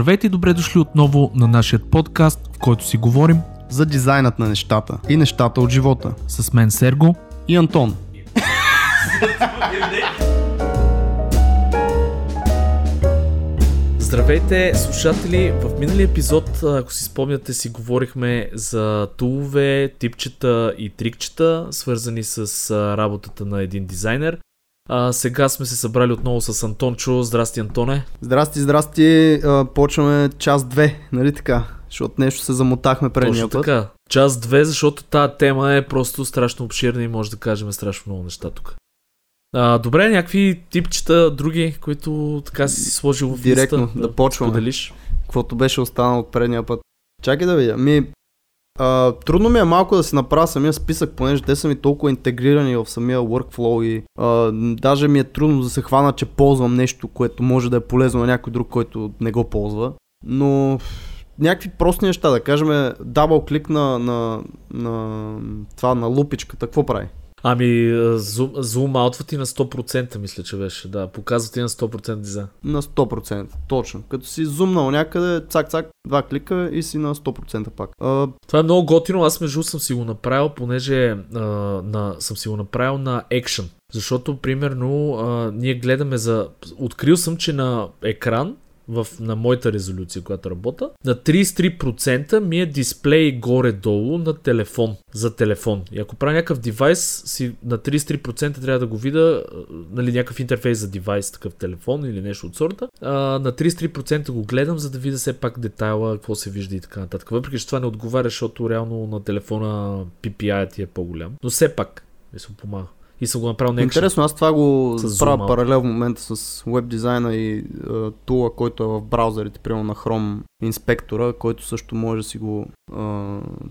Здравейте и добре дошли отново на нашия подкаст, в който си говорим за дизайнът на нещата и нещата от живота. с мен Серго. И Антон. Здравейте, слушатели! В миналия епизод, ако си спомняте, си говорихме за тулове, типчета и трикчета, свързани с работата на един дизайнер. А, сега сме се събрали отново с Антончо. Здрасти, Антоне! Здрасти, здрасти. А, почваме час 2, нали така? Защото нещо се замотахме предния Точно път. така. Час две, защото тази тема е просто страшно обширна и може да кажем страшно много неща тук. А, добре, някакви типчета, други, които така си сложил в Директно, листа, да почваме. Споделиш. Каквото беше останало от предния път. Чакай да видя. Ми, а, трудно ми е малко да си направя самия списък, понеже те са ми толкова интегрирани в самия workflow и а, даже ми е трудно да се хвана, че ползвам нещо, което може да е полезно на някой друг, който не го ползва. Но някакви прости неща, да кажем, дабл клик на, на, на това, на лупичката, какво прави? Ами, зум, зум аутва ти на 100% мисля, че беше. Да, показва ти на 100% дизайн. На 100%, точно. Като си зумнал някъде, цак-цак, два клика и си на 100% пак. А, Това е много готино. Аз между съм си го направил, понеже а, на, съм си го направил на екшен. Защото, примерно, а, ние гледаме за... Открил съм, че на екран в, на моята резолюция, която работа, на 33% ми е дисплей горе-долу на телефон, за телефон. И ако правя някакъв девайс, си на 33% трябва да го видя, нали, някакъв интерфейс за девайс, такъв телефон или нещо от сорта. А, на 33% го гледам, за да видя все пак детайла, какво се вижда и така нататък. Въпреки, че това не отговаря, защото реално на телефона PPI ти е по-голям. Но все пак, ми се помага. И съм го направил на. Интересно, аз това го правя паралел в момента с веб дизайна и е, тула, който е в браузърите, примерно на Chrome инспектора, който също може да си го е,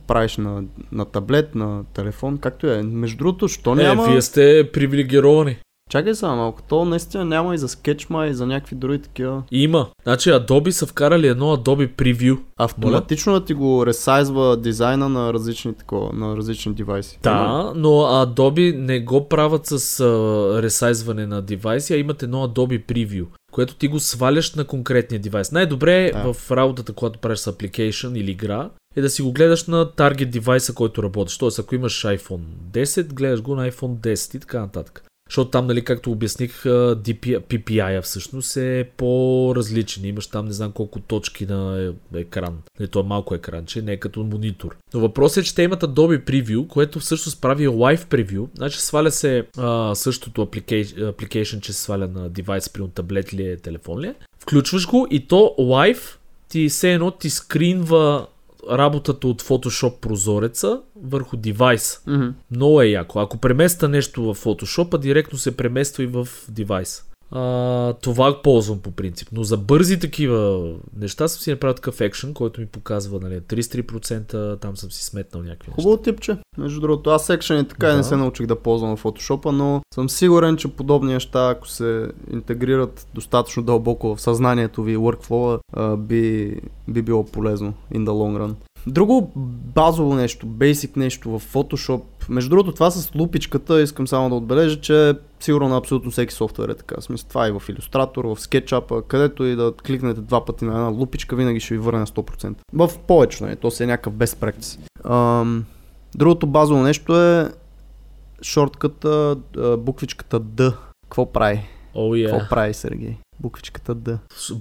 правиш на, на таблет, на телефон, както е. Между другото, що Е, няма... вие сте привилегировани. Чакай сега малко, то наистина няма и за Sketchma и за някакви други такива. Има. Значи Adobe са вкарали едно Adobe Preview. Автоматично да ти го ресайзва дизайна на различни, такова, на различни девайси. Да, но Adobe не го правят с а, ресайзване на девайси, а имат едно Adobe Preview, което ти го сваляш на конкретния девайс. Най-добре е Да. в работата, когато правиш с application или игра, е да си го гледаш на таргет девайса, който работиш. Тоест, ако имаш iPhone 10, гледаш го на iPhone 10 и така нататък. Защото там, нали, както обясних, DPI, PPI-а всъщност е по-различен. Имаш там не знам колко точки на е- екран. Не, то е малко екранче, не е като монитор. Но въпросът е, че те имат Adobe Preview, което всъщност прави Live Preview. Значи сваля се а, същото application, application, че се сваля на девайс, при таблет ли е, телефон ли е. Включваш го и то Live ти все едно ти скринва работата от Photoshop прозореца върху девайс. Мгм. Много е яко. Ако преместа нещо в Photoshop, директно се премества и в девайс. А, това ползвам по принцип. Но за бързи такива неща съм си направил такъв екшен, който ми показва нали, 33%, там съм си сметнал някакви неща. Хубаво типче. Между другото, аз секшен така и Да. не се научих да ползвам в Photoshop, но съм сигурен, че подобни неща, ако се интегрират достатъчно дълбоко в съзнанието ви и workflow, би, би било полезно in the long run. Друго базово нещо, basic нещо в Photoshop. Между другото, това с лупичката, искам само да отбележа, че сигурно на абсолютно всеки софтуер е така. Смисъл, това е и в Illustrator, в SketchUp, където и да кликнете два пъти на една лупичка, винаги ще ви върне на 100%. В повечето, не, то си е някакъв practice. Ам, другото базово нещо е шортката, буквичката D. Какво прави? Какво yeah. прави, Сергей? Буквичката D.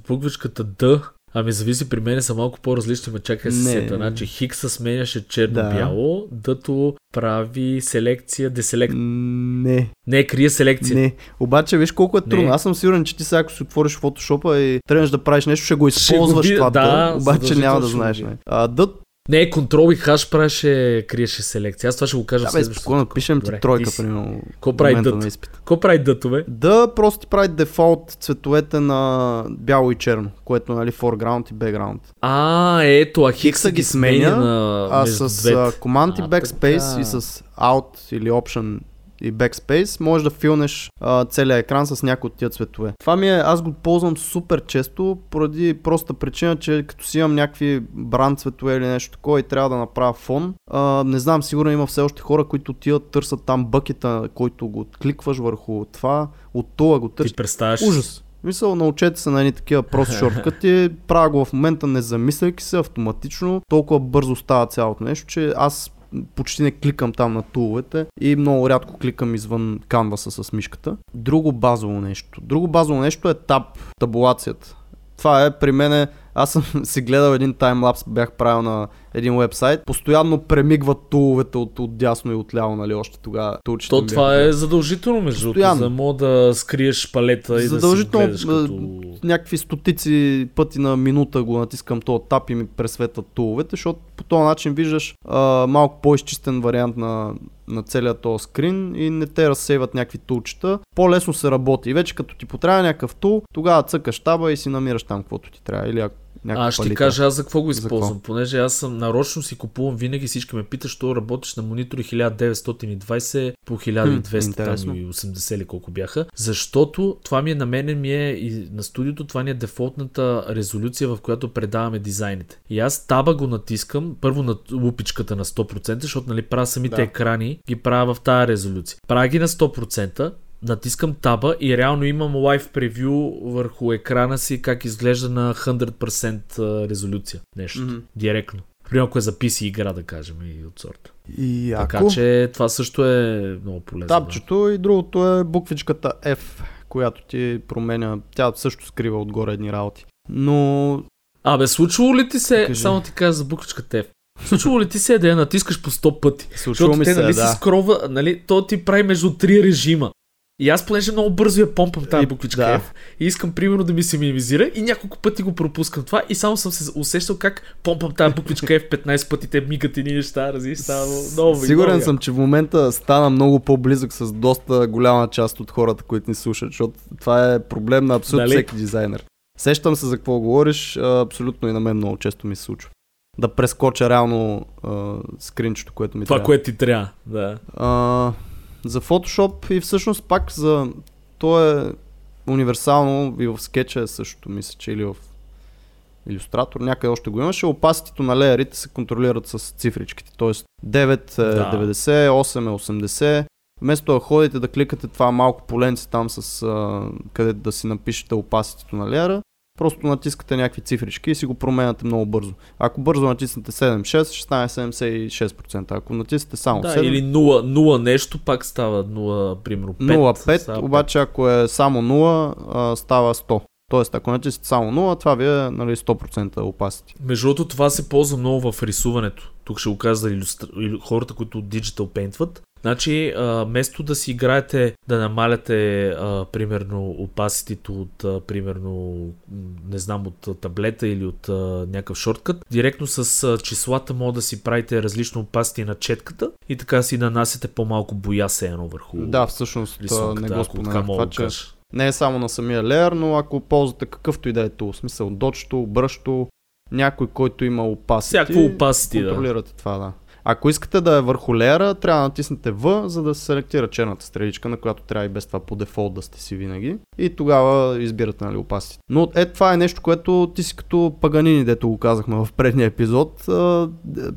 Буквичката D, ами зависи, при мен са малко по-различни, ме чакай се сета. Значи Хикса сменяше черно-бяло, дъто прави селекция, деселект... Не, Не, крие селекция. не. Обаче виж колко е трудно. Аз съм сигурен, че ти сега ако си отвориш Photoshop и тръгнеш да правиш нещо, ще го Ще го използваш ви- това да, D, обаче няма да знаеш. Не. А, D, Не, контрол и хаш правеше, криеше селекция. Аз това ще го кажа да в следващото. спокойно, пишем ти тройка, си. примерно. В прави дът? Какво прави дътове? Да, просто ти прави дефолт цветовете на бяло и черно, което нали foreground и background. А, ето, а Хикса ги сменя на А с двете. а, Command и А, Backspace така. и с Alt или Option и Backspace можеш да филнеш а, целият екран с някои от тия цветове. Това ми е, аз го ползвам супер често, поради проста причина, че като си имам някакви бранд цветове или нещо такова и трябва да направя фон, а, не знам, сигурно има все още хора, които отиват търсят там бъкета, който го кликваш върху това, от това го Ти търсиш. представяш. Ужас. Мисъл, научете се на едни такива прости шорткъти, правя го в момента не замисляйки се автоматично, толкова бързо става цялото нещо, че аз почти не кликам там на туловете и много рядко кликам извън канваса с мишката. Друго базово нещо. Друго базово нещо е таб, табулацията. Това е при мене аз съм си гледал един таймлапс, бях правил на един вебсайт. Постоянно премигват туловете от, от дясно и от ляво, нали, още тогава. Тулчите То това е задължително, между другото, за да да скриеш палета и задължително, да си гледаш като... някакви стотици пъти на минута го натискам този тап и ми пресветват туловете, защото по този начин виждаш а, малко по-изчистен вариант на, на целият този скрин и не те разсейват някакви тулчета. По-лесно се работи. И вече като ти потрябва някакъв тул, тогава цъкаш таба и си намираш там каквото ти трябва. Или ако аз ще ти кажа аз за какво го използвам, какво? понеже аз съм нарочно си купувам винаги всички ме питат, що работиш на монитори 1920 по 1200 там и 80 или колко бяха, защото това ми е на мене ми е и на студиото, това ни е дефолтната резолюция, в която предаваме дизайните. И аз таба го натискам, първо на лупичката на 100%, защото нали правя самите да. екрани, ги правя в тази резолюция. Правя ги на 100%, натискам таба и реално имам лайв превю върху екрана си как изглежда на 100% резолюция. Нещо. Mm-hmm. Директно. Примерно ако е за PC игра, да кажем, и от сорта. И ако... Така че това също е много полезно. Табчето да. и другото е буквичката F, която ти променя. Тя също скрива отгоре едни работи. Но... Абе, случвало ли ти се, Кажи. само ти кажа за буквичката F, Случвало ли ти се да я натискаш по 100 пъти? Случвало ми те, се, нали, да. си скрова, нали, то ти прави между три режима. И аз понеже много бързо я помпам тази буквичка да. F и искам примерно да ми се минимизира и няколко пъти го пропускам това и само съм се усещал как помпам тази буквичка F 15 пъти, те мигат и неща, рази, става много. Сигурен много, съм, че в момента стана много по-близък с доста голяма част от хората, които ни слушат, защото това е проблем на абсолютно Дали? всеки дизайнер. Сещам се за какво говориш, абсолютно и на мен много често ми се случва. Да прескоча реално а, скринчето, което ми Това, трябва. което ти трябва, да. А, за Photoshop и всъщност пак за... То е универсално и в скетча е същото, мисля, че или в иллюстратор, някъде още го имаше. Опаситето на леерите се контролират с цифричките, т.е. 9 е да. 90, 8 е 80. Вместо да ходите да кликате това малко поленце там с а, къде да си напишете опаситето на леера, Просто натискате някакви цифрички и си го променяте много бързо. Ако бързо натиснете 7-6, ще стане 76%. Ако натиснете само да, 7... или 0, 0 нещо, пак става 0, примерно 5. 0,5, обаче ако е само 0, става 100. Тоест, ако натиснете само 0, това ви е нали, 100% опасити. Между другото, това се ползва много в рисуването. Тук ще го кажа за илюстр... хората, които диджитал пейнтват. Значи, а, вместо да си играете, да намаляте, а, примерно, опаситито от, а, примерно, не знам, от таблета или от а, някакъв шорткът, директно с а, числата може да си правите различно опасити на четката и така си нанасяте по-малко боя се едно върху Да, всъщност не го споменах това, че не е само на самия леер, но ако ползвате какъвто и да е тул, смисъл дочто, бръщо, някой, който има опасити, Всякакво опасити, контролирате да. това, да. Ако искате да е върху леера, трябва да натиснете V, за да се селектира черната стреличка, на която трябва и без това по дефолт да сте си винаги. И тогава избирате нали, опасите. Но е, това е нещо, което ти си като паганини, дето го казахме в предния епизод.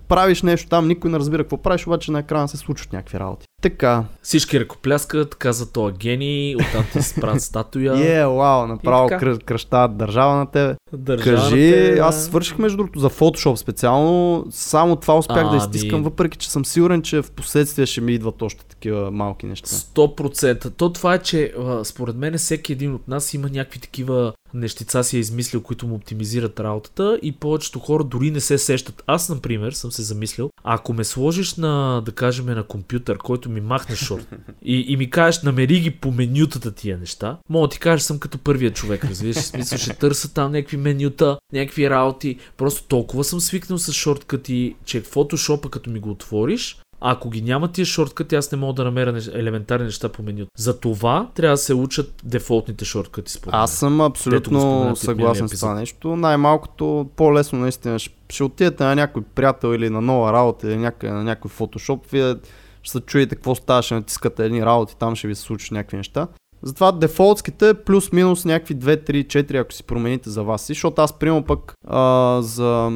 Правиш нещо там, никой не разбира какво правиш, обаче на екрана се случват някакви работи. Така. Всички ръкопляскат, казват това гений, оттам ти спрат статуя. Е, yeah, вау, направо кръ- кръщават държава на тебе. Държава Кажи, на тебе, аз свърших между другото за Photoshop специално, само това успях а, да изтискам, ми... въпреки че съм сигурен, че в последствие ще ми идват още такива малки неща. 100%. То това е, че според мен всеки един от нас има някакви такива нещица си е измислил, които му оптимизират работата и повечето хора дори не се сещат. Аз, например, съм се замислил, ако ме сложиш на, да кажем, на компютър, който ми махне шорт и, и ми кажеш, намери ги по менютата тия неща, мога да ти кажеш, съм като първия човек, разбираш, смисъл ще търся там някакви менюта, някакви работи. Просто толкова съм свикнал с шорткъти, че фотошопа като ми го отвориш, а ако ги няма тия шорткъти, аз не мога да намеря нещ... елементарни неща по меню. За това трябва да се учат дефолтните шорткъти според Аз съм абсолютно съгласен с това нещо. Най-малкото по-лесно наистина ще отидете на някой приятел или на нова работа или някъде, на някой фотошоп, вие ще се чуете какво става, ще натискате едни работи, там ще ви се случат някакви неща. Затова дефолтските плюс-минус някакви 2, 3, 4, ако си промените за вас си, защото аз приема пък а, за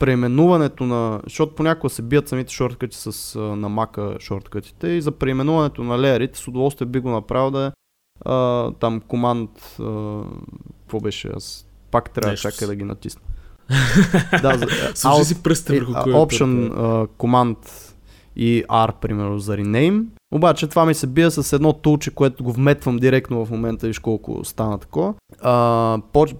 преименуването на, защото понякога се бият самите шорткъти с, на мака шорткътите и за преименуването на леерите с удоволствие би го направил да е а, там команд, а, какво беше, аз пак трябва да Нещо чакай си. да ги натисна. да, за, Alt- си пръста е, върху кой Option, Command и R, примерно, за rename. Обаче това ми се бие с едно тулче, което го вметвам директно в момента, виж колко стана такова.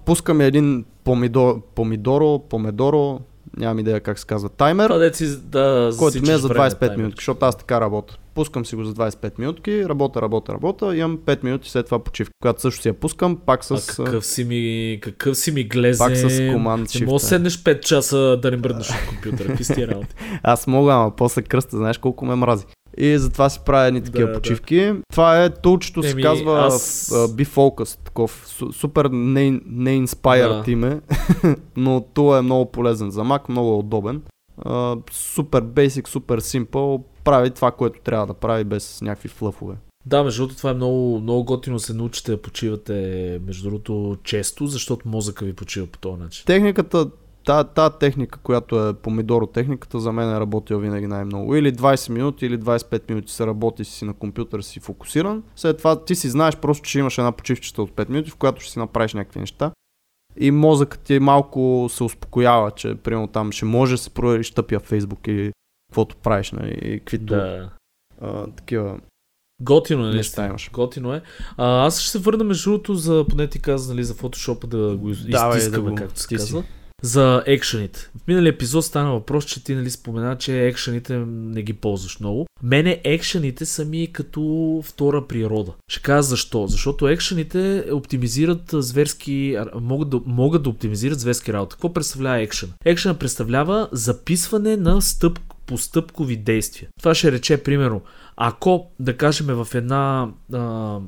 Пускаме един помидор, помидоро, помидоро, нямам идея как се казва, таймер, Това деци да който ми е засичаш за време 25 таймер. минути, защото аз така работя. Пускам си го за 25 минутки, работя, работя, работя, имам 5 минути след това почивка. Когато също си я пускам, пак с, А какъв си ми, какъв си ми глезе? пак с команд Не мога да седнеш 5 часа да не мръднеш от компютъра. Какви сте работи? Аз мога, ама после кръста, знаеш колко ме мрази. И затова си правя едни такива Да, да. почивки. Това е тулчето, се казва аз- аз... Be Focused, таков су- супер не, не inspired Да. име, но това е много полезен за Mac, много е удобен. А, супер basic, супер simple, прави това, което трябва да прави без някакви флъфове. Да, между другото, това е много, много готино се научите да почивате, между другото, често, защото мозъка ви почива по този начин. Техниката, та, та техника, която е помидоро техниката, за мен е работила винаги най-много. Или 20 минути, или 25 минути се работи си на компютър си фокусиран. След това ти си знаеш просто, че имаш една почивчета от 5 минути, в която ще си направиш някакви неща. И мозъкът ти малко се успокоява, че примерно там ще може да се провериш тъпия в Фейсбук или каквото правиш, нали, и каквито Да. а, такива Готино е неща наистина. имаш. Готино е. А, аз ще се върна между другото за, поне ти каза, нали, за фотошопа да го Давай, изтискаме, да го както се казва. За екшените. В миналия епизод стана въпрос, че ти нали спомена, че екшените не ги ползваш много. Мене екшените са ми като втора природа. Ще кажа защо. Защото екшените оптимизират зверски, могат да, могат да оптимизират зверски работа. Какво представлява екшен? Екшен представлява записване на стъп, постъпкови действия. Това ще рече, примерно, ако, да кажем, в една а,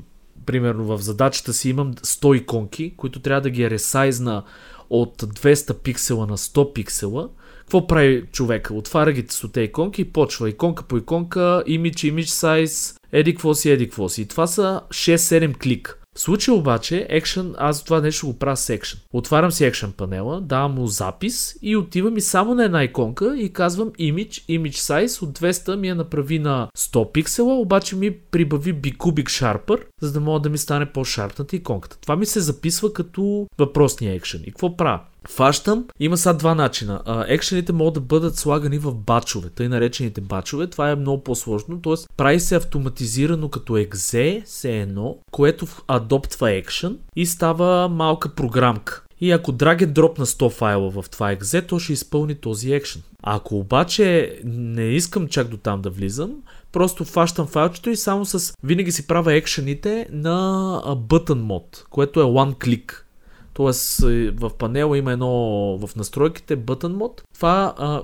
примерно в задачата си имам 100 иконки, които трябва да ги ресайзна от 200 пиксела на 100 пиксела, какво прави човека? Отваря ги 100 иконки и почва иконка по иконка, image, image size, еди какво си, еди какво си. И това са 6-7 клик. В случая обаче, Action, аз това нещо го правя с Action. Отварям си Action панела, давам му запис и отивам и само на една иконка и казвам Image, Image Size от 200 ми я направи на 100 пиксела, обаче ми прибави Bicubic Sharper, за да мога да ми стане по-шарпната иконката. Това ми се записва като въпросния Action. И какво правя? Фащам, има сега два начина. Екшените могат да бъдат слагани в бачове, тъй наречените бачове. Това е много по-сложно, т.е. прави се автоматизирано като екзе, все едно, което адоптва екшен и става малка програмка. И ако драге дроп на 100 файла в това екзе, то ще изпълни този екшен. Ако обаче не искам чак до там да влизам, просто фащам файлчето и само с... Винаги си правя екшените на button мод, което е one click. Тоест е, в панела има едно в настройките button мод. Това а, а,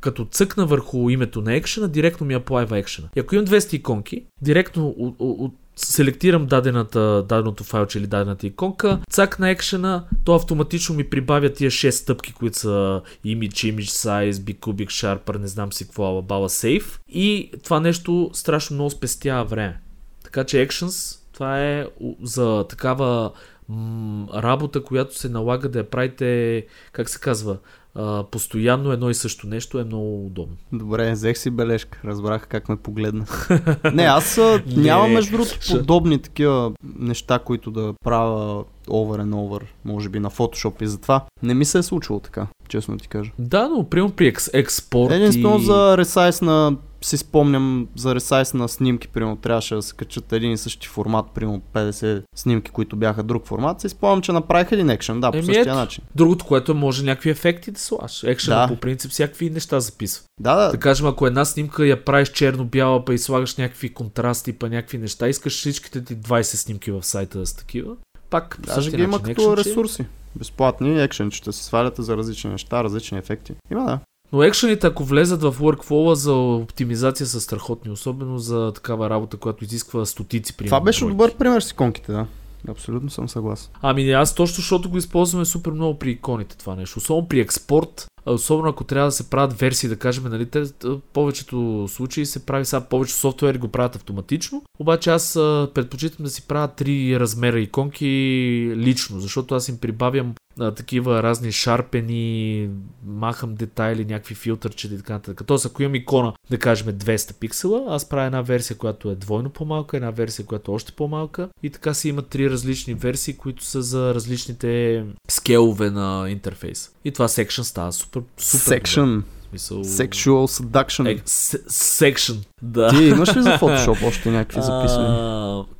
като цъкна върху името на екшена, директно ми аплайва екшена. И ако имам 200 иконки, директно от, селектирам дадената, даденото файлче или дадената иконка, цак на екшена, то автоматично ми прибавя тия 6 стъпки, които са image, image size, bicubic sharper, не знам си какво, алабала save. И това нещо страшно много спестява време. Така че Actions, това е за такава м- работа, която се налага да я правите, как се казва, а, постоянно едно и също нещо е много удобно. Добре, взех си бележка. Разбрах как ме погледна. не, аз нямам между другото подобни такива неща, които да правя over and over, може би на Photoshop и затова не ми се е случило така, честно ти кажа. Да, но примерно при екс- експорт Единствено и... за ресайз на си спомням за ресайз на снимки, примерно трябваше да се качат един и същи формат, примерно 50 снимки, които бяха друг формат. Си спомням, че направих един екшен, да, по Еми, същия ето. начин. Другото, което може някакви ефекти да слагаш. Екшена Да. по принцип всякакви неща записва. Да, да, Да кажем, ако една снимка я правиш черно-бяла, па и слагаш някакви контрасти, па някакви неща, искаш всичките ти 20 снимки в сайта да са такива, пак по даже ги има като ресурси. Безплатни екшенчета се сваляте за различни неща, различни ефекти. Има да. Но екшените, ако влезат в workflow за оптимизация са страхотни, особено за такава работа, която изисква стотици примерно. Това беше бройки. добър пример с иконките, да. Абсолютно съм съгласен. Ами аз точно, защото го използваме супер много при иконите това нещо. Особено при експорт. Особено ако трябва да се правят версии, да кажем, нали, те, повечето случаи се прави сега, повече софтуери го правят автоматично, обаче аз предпочитам да си правя три размера иконки лично, защото аз им прибавям а, такива разни шарпени, махам детайли, някакви филтърчета и така нататък. Тоест, ако имам икона, да кажем 200 пиксела, аз правя една версия, която е двойно по-малка, една версия, която е още по-малка и така си има три различни версии, които са за различните скелове на интерфейс. И това секшн става супер, супер Section. добре. В Смисъл... Sexual seduction. Е, Section. Да. Ти имаш ли за Photoshop още някакви записани?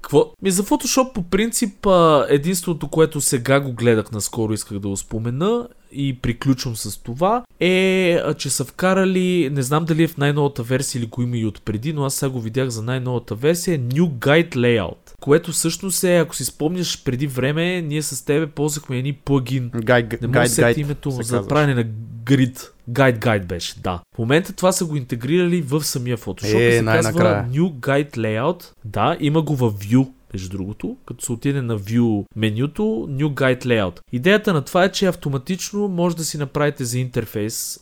Какво? Ми за Photoshop по принцип единството, което сега го гледах наскоро, исках да го спомена и приключвам с това, е, че са вкарали, не знам дали е в най-новата версия или го има и отпреди, но аз сега го видях за най-новата версия, New Guide Layout, което всъщност е, ако си спомняш преди време, ние с тебе ползвахме едни плагин, Гайд, не мога да името за правене на грид. Гайд гайд беше, да. В момента това са го интегрирали в самия Photoshop Е, и се казва. New Guide Layout. Да, има го в View, между другото, като се отиде на View менюто, New Guide Layout. Идеята на това е, че автоматично може да си направите за интерфейс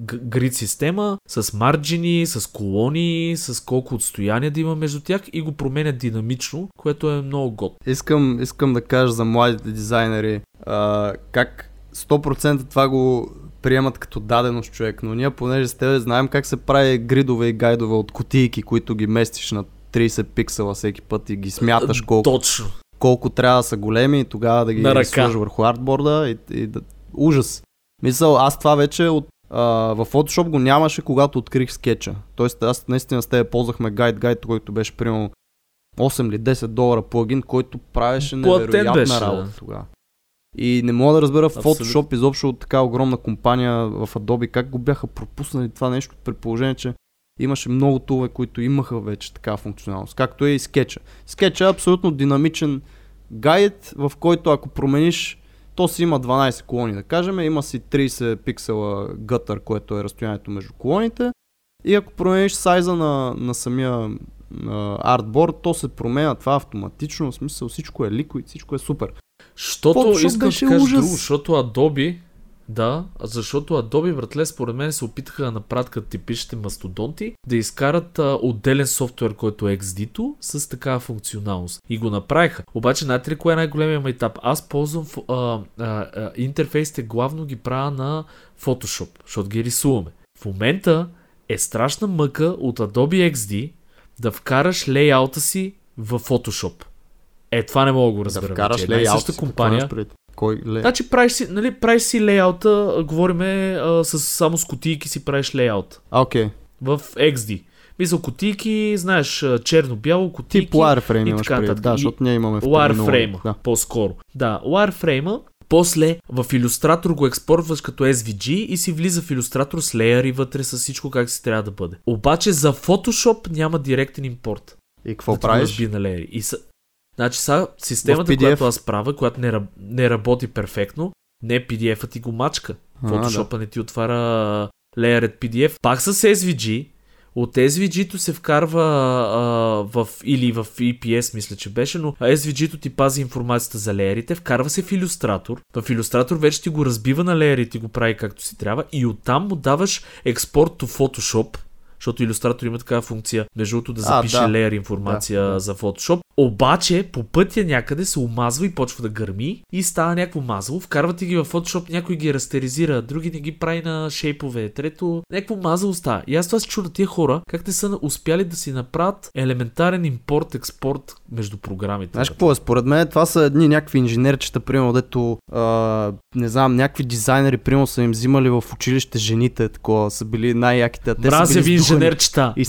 грид система с марджини, с колони, с колко отстояние да има между тях и го променя динамично, което е много год. Искам, искам да кажа за младите дизайнери а, как 100% това го приемат като даденост човек, но ние понеже с тебе знаем как се прави гридове и гайдове от кутийки, които ги местиш на 30 пиксела всеки път и ги смяташ колко, Точно. колко трябва да са големи и тогава да ги На ръка. върху артборда и, и да... ужас. Мисъл, аз това вече от а, в Photoshop го нямаше, когато открих скетча. Тоест аз наистина с тебе ползвахме гайд, гайд, който беше примерно 8 или 10 долара плагин, който правеше невероятна беше, да. работа тогава. И не мога да разбера Абсолютно. Photoshop изобщо от така огромна компания в Adobe как го бяха пропуснали това нещо при положение, че имаше много тулове, които имаха вече такава функционалност, както е и скетча. Скетча е абсолютно динамичен гайд, в който ако промениш, то си има 12 колони, да кажем, има си 30 пиксела гътър, което е разстоянието между колоните. И ако промениш сайза на, на самия артборд, то се променя това автоматично, в смисъл всичко е ликвид, всичко е супер. Щото Photoshop искам да кажа ужас. друго, защото Adobe, да, защото Adobe, братле, според мен се опитаха да направят като типичните мастодонти, да изкарат а, отделен софтуер, който е XD-то, с такава функционалност. И го направиха. Обаче, знаете кое е най-големия майтап? Аз ползвам а, а, а, интерфейсите, главно ги правя на Photoshop, защото ги рисуваме. В момента е страшна мъка от Adobe XD да вкараш лейаута си в Photoshop. Е, това не мога да го разбера. да вкараш вече. Една и съща компания. Кой лей? Значи правиш си, нали, правиш си лейаута, говориме а, с, само с кутийки си правиш лейаут. А, окей. В XD. Мисля, кутийки, знаеш, черно-бяло, кутийки. Тип wireframe и така. Да, защото ние имаме в Wireframe, Да. по-скоро. Да, Wireframe после в Illustrator го експортваш като SVG и си влиза в Illustrator с леяри вътре, с всичко как си трябва да бъде. Обаче за Photoshop няма директен импорт. И какво правиш? на леери. И са... Значи сега системата, която аз правя, която не, не работи перфектно, не PDF-а ти го мачка. Photoshop не ти отваря леерът PDF. Пак с SVG, от SVG-то се вкарва а, в, или в EPS, мисля, че беше, но SVG-то ти пази информацията за леерите, вкарва се в Illustrator. В Illustrator вече ти го разбива на леерите и го прави както си трябва и оттам му даваш експорт to Photoshop, защото Illustrator има такава функция, между другото да А, запише да. леер информация Да, да. за Photoshop. Обаче, по пътя някъде се омазва и почва да гърми и става някакво мазало. Вкарвате ги в Photoshop, някой ги растеризира, други не ги прави на шейпове, трето някакво мазало става. И аз това се чуда тия хора, как не са успяли да си направят елементарен импорт-експорт между програмите. Знаеш какво е? Според мен това са едни някакви инженерчета, примерно, дето а, не знам, някакви дизайнери, примерно, са им взимали в училище жените, такова, са били най-яките. а Те са Мразя били ви сдухани. Инженерчета. И, и,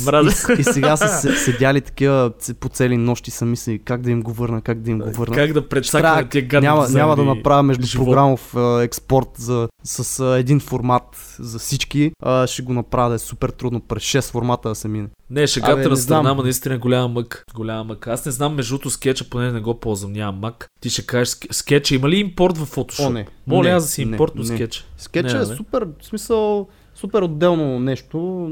и, сега са се- седяли такива по цели нощи са мислили как да им го върна, как да им го върна. Как да предсакаме Трябва- тия гадни няма, няма да направя между живот. програмов а, експорт за, с един формат за всички. А, ще го направя да е супер трудно през 6 формата да се мине. Не, шегата Абе, не страна, ама наистина е голяма мък. Голяма мък. Аз не знам между другото скетча, поне не го ползвам, нямам мак. Ти ще кажеш ске- скетча, има ли импорт в Photoshop? О, не. Моля Не, аз да си не, импортно не. скетча. Скетча Не, е бе. супер, в смисъл, супер отделно нещо.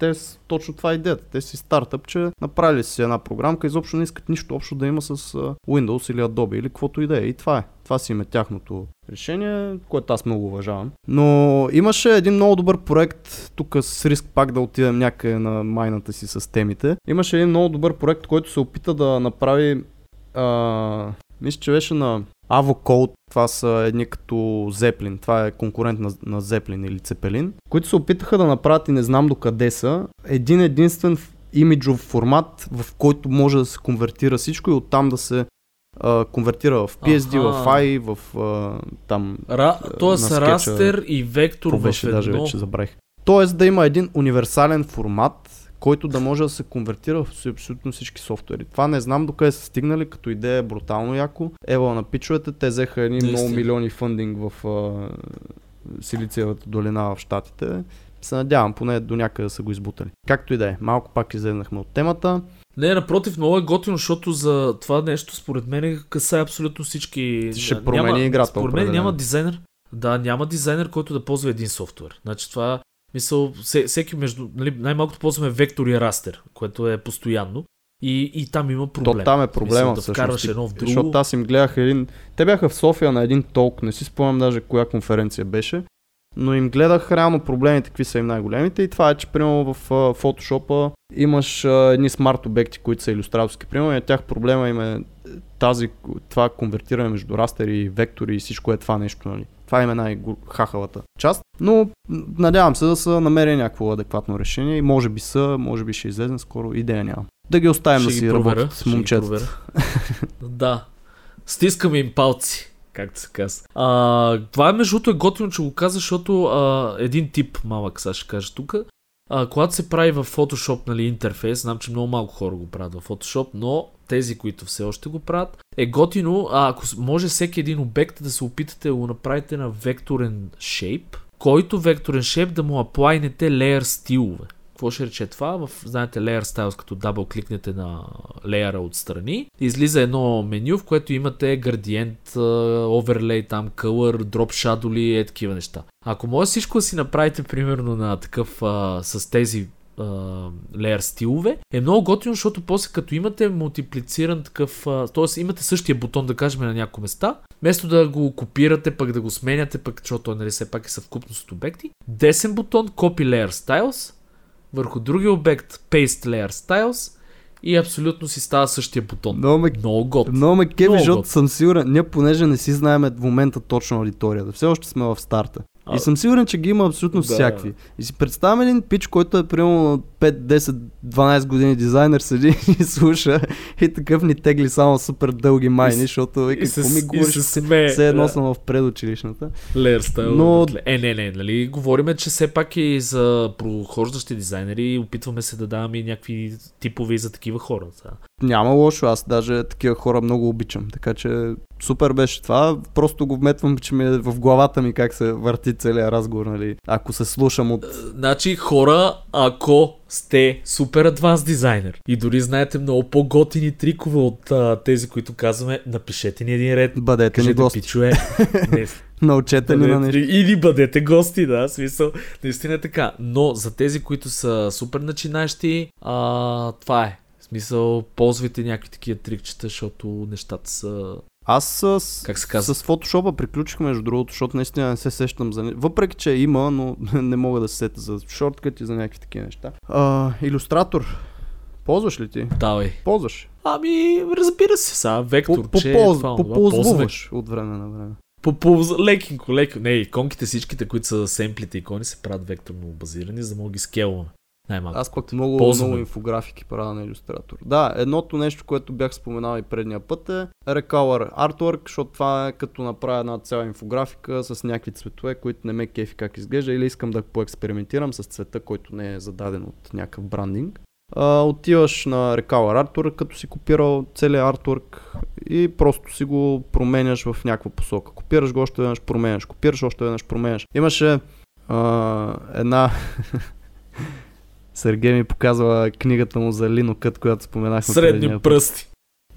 Те с точно това е идеята. Те си стартъп, че направили си една програмка, изобщо не искат нищо общо да има с Windows или Adobe или каквото и да е. И това е. Това си има тяхното решение, което аз много уважавам. Но имаше един много добър проект, тук с риск пак да отидем някъде на майната си с темите. Имаше един много добър проект, който се опита да направи а, мисля, че беше на Avocode, това са едни като Зеплин, това е конкурент на, на Зеплин или Цепелин, които се опитаха да направят и не знам до къде са, един единствен имиджов формат, в който може да се конвертира всичко и оттам да се а, конвертира в PSD, Аха. в AI, в а, там... Ра... Тоест растер и вектор в едно. даже вече забравих. Тоест да има един универсален формат, който да може да се конвертира в абсолютно всички софтуери. Това не знам докъде са стигнали, като идея е брутално яко. Ева на пичовете, те взеха едни много милиони фандинг в а, Силициевата долина в Штатите. Се надявам поне до някъде са го избутали. Както и да е, малко пак излезнахме от темата. Не, напротив, много е готино, защото за това нещо според мен касае абсолютно всички. Ще Ня- промени играта, Според мен няма дизайнер. Да, няма дизайнер, който да ползва един софтуер. Значи това, мисъл, все- всеки между, нали, най-малкото ползваме вектор и растер, което е постоянно. И, и там има проблем. То там е проблема Мисъл, да всъщност. вкарваш едно в друго. Защото аз им гледах един... Те бяха в София на един толк, не си спомням даже коя конференция беше, но им гледах реално проблемите, какви са им най-големите и това е, че примерно в а, Photoshop имаш а, едни смарт обекти, които са иллюстраторски, примерно и тях проблема им е тази, това конвертиране между растери и вектори и всичко е това нещо, нали. Това им е най-хахалата част. Но надявам се да са намерили някакво адекватно решение и може би са, може би ще излезем скоро, идея нямам. Да ги оставим да Ще си ги проверя, работят с проверя. да. Стискаме им палци, както се казва. А, това е между другото е готино, че го каза, защото а, един тип малък, сега ще кажа тук. А, когато се прави в Photoshop нали, интерфейс, знам, че много малко хора го правят в Photoshop, но тези, които все още го правят, е готино, а, ако може всеки един обект да се опитате да го направите на векторен шейп, който векторен шейп да му аплайнете layer стилове. Какво ще рече това? В, знаете, Layer Styles, като дабл кликнете на леера отстрани, излиза едно меню, в което имате градиент, оверлей, там, color, drop shadow ли, е такива неща. Ако може всичко да си направите, примерно, на такъв, а, с тези layer стилове, е много готино, защото после като имате мултиплициран такъв, т.е. имате същия бутон, да кажем, на някои места, вместо да го копирате, пък да го сменяте, пък, защото нали, все пак е съвкупност от обекти, десен бутон, Copy Layer Styles, върху другия обект Paste Layer Styles и абсолютно си става същия бутон. Много ме, Много готино. много ме кеви, защото съм сигурен, ние понеже не си знаем в момента точно аудиторията, все още сме в старта. А, И съм сигурен, че ги има абсолютно да. всякакви. И си представям един пич, който е примерно 5, 10, 12 години дизайнер, седи и слуша и такъв ни тегли само супер дълги майни, защото вика, какво ми говориш? се смее. Все едно да. съм в предучилищната. Style. Но-. Е, не, не, нали, говориме, че все пак и за прохождащи дизайнери опитваме се да даваме и някакви типове за такива хора. Сега. Няма лошо, аз даже такива хора много обичам. Така че супер беше това. Просто го вметвам, че ми е в главата ми как се върти целият разговор, нали? Ако се слушам от... Значи, хора, ако сте супер адванс дизайнер и дори знаете много по-готини трикове от а, тези, които казваме, напишете ни един ред. Бъдете ни Кажете, гости. пичове, не, Научете ни на нещо. или бъдете гости, да, смисъл, наистина е така. Но за тези, които са супер начинащи, а, това е. В смисъл, ползвайте някакви такива трикчета, защото нещата са... Аз с, Как се казва? с фотошопа приключих между другото, защото наистина не се сещам за... Въпреки, че има, но не мога да се сета за шорткът и за някакви такива неща. А, илюстратор. Ползваш ли ти? Давай. Ползваш. Ами, разбира се, сега, вектор, По, че... по, това, по, онова, ползваме ползваш от време на време. По, по, лекенко, леко. Не, иконките всичките, които са семплите икони, се правят векторно базирани, за да мога ги скелваме. Най-малко. Аз пък много, Ползваме. много инфографики правя на иллюстратор. Да, едното нещо, което бях споменал и предния път е Recolor Artwork, защото това е като направя една цяла инфографика с някакви цветове, които не ме кефи как изглежда или искам да поекспериментирам с цвета, който не е зададен от някакъв брандинг. А, отиваш на Recolor Artwork, като си копирал целият артворк и просто си го променяш в някаква посока. Копираш го още веднъж, променяш, копираш още веднъж, променяш. Имаше а, една Сергей ми показва книгата му за линокът, която споменахме Средни пръсти.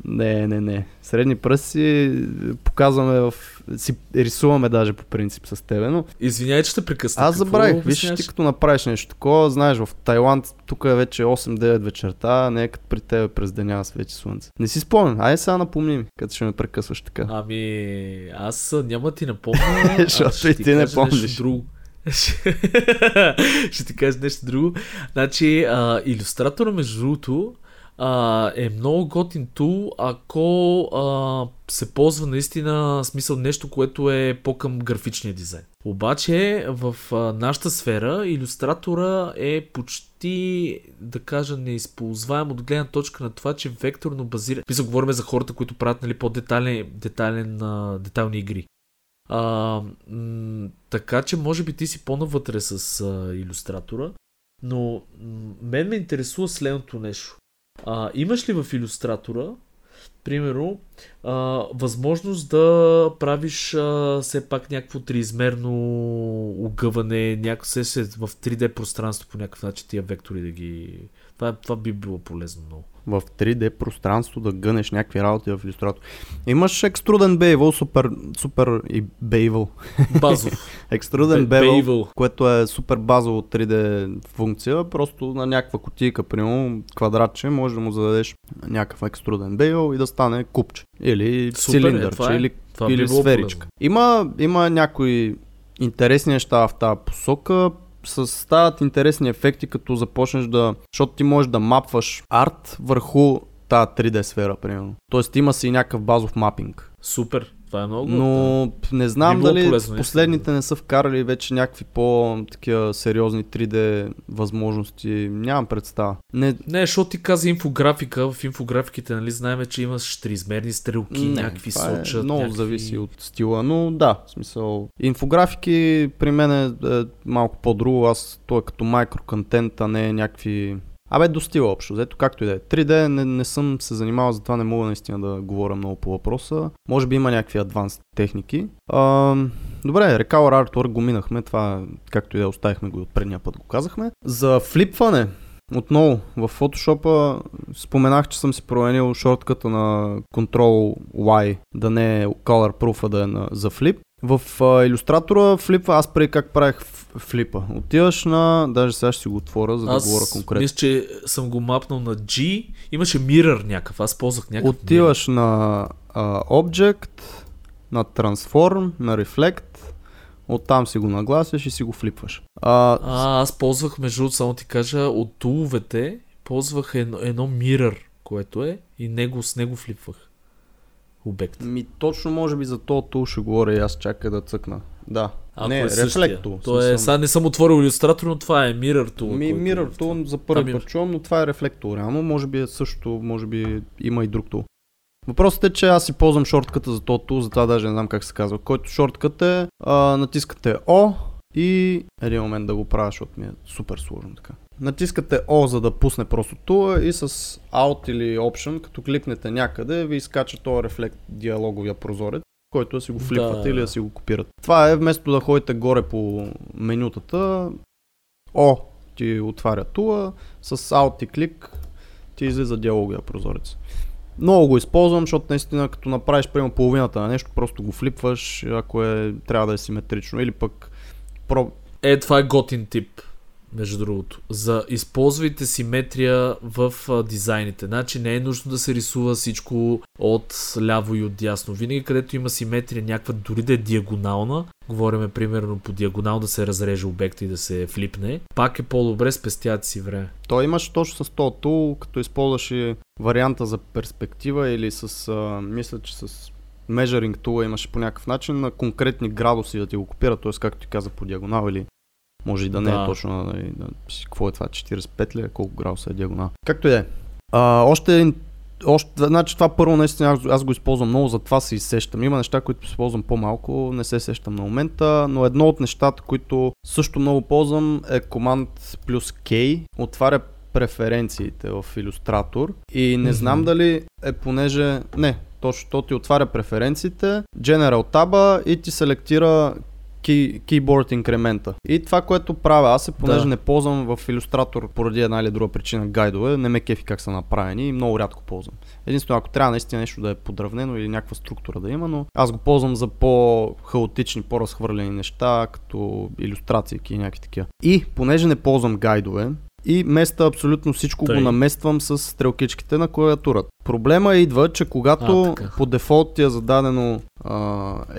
Не, не, не. Средни пръст си показваме в... си рисуваме даже по принцип с тебе, но... Извинявай, че те прекъснах. Аз забравих, виж ти като направиш нещо такова, знаеш, в Тайланд тук е вече 8-9 вечерта, не е като при тебе през деня аз вече слънце. Не си спомням, айде сега напомни ми, като ще ме прекъсваш така. Ами, аз няма ти напомня, Защото и ти не помниш. Друго. ще ти кажа нещо друго. Значи, а, иллюстратора, между другото, а, е много готин тул, ако а, се ползва наистина смисъл нещо, което е по-към графичния дизайн. Обаче в а, нашата сфера иллюстратора е почти, да кажа, неизползваем от гледна точка на това, че векторно базира. Мисля, говорим за хората, които правят нали, по-детайлен детайлен, а, детайлни игри. А, м- така че може би ти си по-навътре с а, иллюстратора, но м- мен ме интересува следното нещо. А, имаш ли в иллюстратора, примерно, а, възможност да правиш а, все пак някакво триизмерно огъване, някакво се, в 3D пространство по някакъв начин тия вектори да ги... Това, това би било полезно много в 3D пространство да гънеш някакви работи в иллюстратор. Имаш екструден бейвъл, супер, супер и бейвъл. Базов. екструден бейвъл, което е супер базово 3D функция, просто на някаква кутийка, примерно квадратче, може да му зададеш някакъв екструден бейвъл и да стане купче. Или супер, цилиндърче, е, или, това или сферичка. Има, има някои интересни неща в тази посока стават интересни ефекти, като започнеш да... Защото ти можеш да мапваш арт върху тази 3D сфера, примерно. Тоест има си и някакъв базов мапинг. Супер. Това е много. Но да. не знам дали полезно, последните не са вкарали вече някакви по-такива сериозни 3D възможности. Нямам представа. Не, не защото ти каза инфографика. В инфографиките, нали, знаем, че имаш триизмерни стрелки, не, някакви е сочат. Е много някакви... зависи от стила, но да, в смисъл. Инфографики при мен е, е малко по-друго. Аз той е като майкроконтент, а не някакви Абе, достига общо, взето както и да е. 3D не, не съм се занимавал, затова не мога наистина да говоря много по въпроса. Може би има някакви адванс техники. А, добре, Recolor Artwork го минахме, това както и да е, оставихме го от предния път го казахме. За флипване, отново, в Photoshop споменах, че съм си променил шортката на Ctrl Y, да не е Color Proof, а да е на, за флип. В а, иллюстратора флипа, аз преди как правих флипа. Отиваш на... Даже сега ще си го отворя, за да аз говоря конкретно. мисля, че съм го мапнал на G. Имаше mirror някакъв, аз ползвах някакъв Отиваш mirror. на а, Object, на Transform, на Reflect, оттам си го нагласяш и си го флипваш. А, а аз ползвах, между само ти кажа, от туловете, ползвах едно, едно mirror, което е, и него, с него флипвах обект. Ми точно може би за то тул ще говоря и аз чакай да цъкна. Да. Ако не, е рефлекто. То е, сега не съм отворил иллюстратор, но това е Mirror Tool. Ми, е Mirror Tool за първи път чувам, но това е рефлектор. Реално, може би е също, може би има и друг тул. Въпросът е, че аз си ползвам шортката за този тул, затова даже не знам как се казва. Който шорткът е, а, натискате O и един момент да го правя, защото ми е супер сложно така. Натискате O, за да пусне просто тула и с Alt или Option, като кликнете някъде, ви изкача този рефлект диалоговия прозорец, който да си го флипвате да. или да си го копирате. Това е вместо да ходите горе по менютата, О ти отваря тула, с Alt и клик ти излиза диалоговия прозорец. Много го използвам, защото наистина като направиш прямо половината на нещо, просто го флипваш, ако е, трябва да е симетрично. Или пък... Про... Е, това е готин тип между другото. За използвайте симетрия в а, дизайните. Значи не е нужно да се рисува всичко от ляво и от дясно. Винаги където има симетрия, някаква дори да е диагонална, говориме примерно по диагонал да се разреже обекта и да се флипне, пак е по-добре спестят си време. То имаш точно с този тул, като използваш и варианта за перспектива или с, а, мисля, че с measuring tool имаше по някакъв начин на конкретни градуси да ти го копира, т.е. както ти каза по диагонал или може и да не е да. е точно, нали, да, какво е това, 45 ли е, колко градуса е диагонал. Както и да е. Още още, значи това първо наистина аз, аз го използвам много, затова се изсещам. Има неща, които използвам по-малко, не се сещам на момента, но едно от нещата, които също много ползвам е команд плюс K, отваря преференциите в иллюстратор и не mm-hmm. знам дали е понеже... Не, точно то ти отваря преференциите, General Tab и ти селектира key, keyboard инкремента. И това, което правя, аз се понеже Да. не ползвам в иллюстратор поради една или друга причина гайдове, не ме кефи как са направени и много рядко ползвам. Единствено, ако трябва наистина нещо да е подравнено или някаква структура да има, но аз го ползвам за по-хаотични, по-разхвърлени неща, като иллюстрации и някакви такива. И понеже не ползвам гайдове, и места абсолютно всичко Тъй. го намествам с стрелкичките на клавиатурата. Проблема идва, че когато А, така. по дефолт ти е зададено а,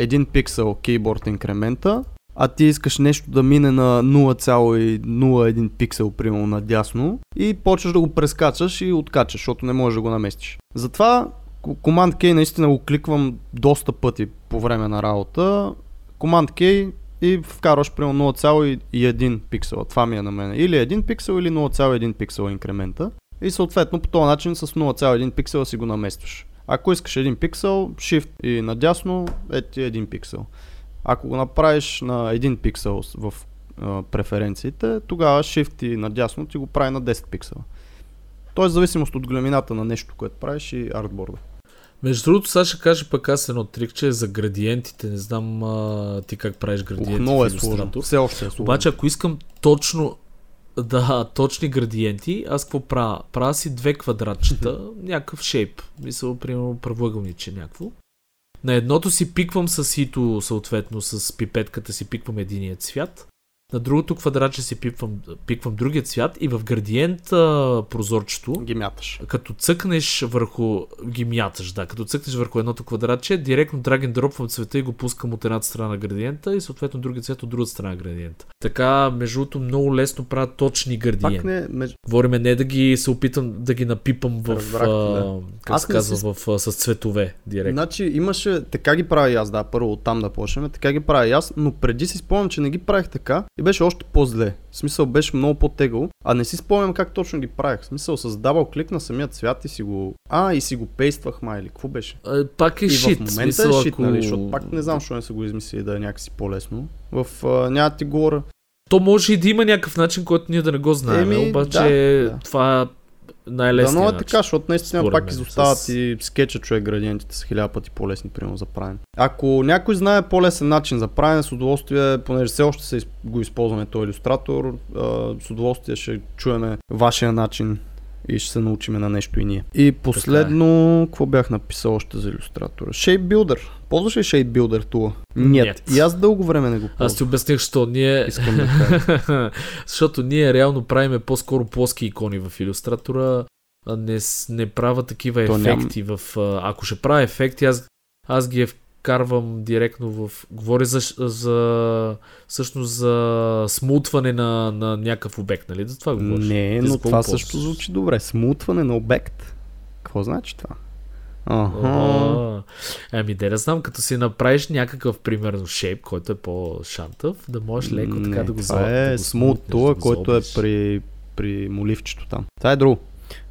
1 пиксел кейборд инкремента, а ти искаш нещо да мине на 0,01 пиксел, примерно надясно, и почваш да го прескачаш и откачаш, защото не можеш да го наместиш. Затова Command K наистина го кликвам доста пъти по време на работа. Command K и вкарваш примерно 0,1 пиксела. Това ми е на мен. Или 1 пиксел, или 0,1 пиксел инкремента. И съответно по този начин с 0,1 пиксела си го наместваш. Ако искаш 1 пиксел, Shift и надясно е ти 1 пиксел. Ако го направиш на 1 пиксел в а, преференциите, тогава Shift и надясно ти го прави на 10 пиксела. Тоест, зависимост от големината на нещо, което правиш и артборда. Между другото, сега ще кажа пък аз едно трикче за градиентите. Не знам а, ти как правиш градиенти много в е сложно. Все още е сложно. Обаче, ако искам точно да, точни градиенти, аз какво правя? Правя си две квадратчета, някакъв шейп. Мисля, примерно правоъгълниче някакво. На едното си пиквам с хито, съответно с пипетката си пиквам единия цвят. На другото квадратче си пиквам, пиквам другия цвят и в градиент а, прозорчето ги мяташ. като цъкнеш върху, ги мяташ, да, като цъкнеш върху едното квадратче, директно драг and дропвам цвета и го пускам от едната страна на градиента и съответно другия цвет от другата страна на градиента. Така, между другото, много лесно правят точни Пак градиенти. не, меж... Говориме не да ги се опитам да ги напипам в, Разбрах, а, как Аз се не казва, си- в, а, с цветове директно. Значи имаше, така ги правя аз, да, първо оттам да почнем, така ги правя аз, но преди си спомням, че не ги правих така и беше още по-зле. В смисъл беше много по-тегаво, а не си спомням как точно ги правих. В смисъл с дабл клик на самия цвят и си го... А, и си го пействах май или какво беше? А, пак е и шит. в момента смисъл, е шит, ако... нали, защото пак не знам, защо не са го измислили да е някакси по-лесно. В а, няма ти говоря. То може и да има някакъв начин, който ние да не го знаем, Еми, обаче да, да. това е Да, най-лесният но е така, защото наистина пак изостават с- и скетча човек градиентите са хиляда пъти по-лесни, примерно за правене. Ако някой знае по-лесен начин за правене, с удоволствие, понеже все още се го използваме този иллюстратор, с удоволствие ще чуеме вашия начин и ще се научиме на нещо и ние. И последно, какво бях написал още за иллюстратора? Shape Builder. Ползваш ли Shape Builder тула? Нет. Нет. И аз дълго време не го Аз ползвам. ти обясних, що ние... Искам да кажа. Защото ние реално правиме по-скоро плоски икони в иллюстратора, не, не правя такива То ням- ефекти в... а, Ако ще правя ефекти, аз, аз ги вкарвам директно в... Говоря за, за всъщност за смутване на, на някакъв обект, нали? За това говориш. Не, Ти но това също звучи добре. Смутване на обект. Какво значи това? Аха. А, Ами, да знам, като си направиш някакъв, примерно, шейп, който е по-шантъв, да можеш леко така Не, да го това за- да е го смут смутнеш, тула, да който е при, при моливчето там. Това е друго.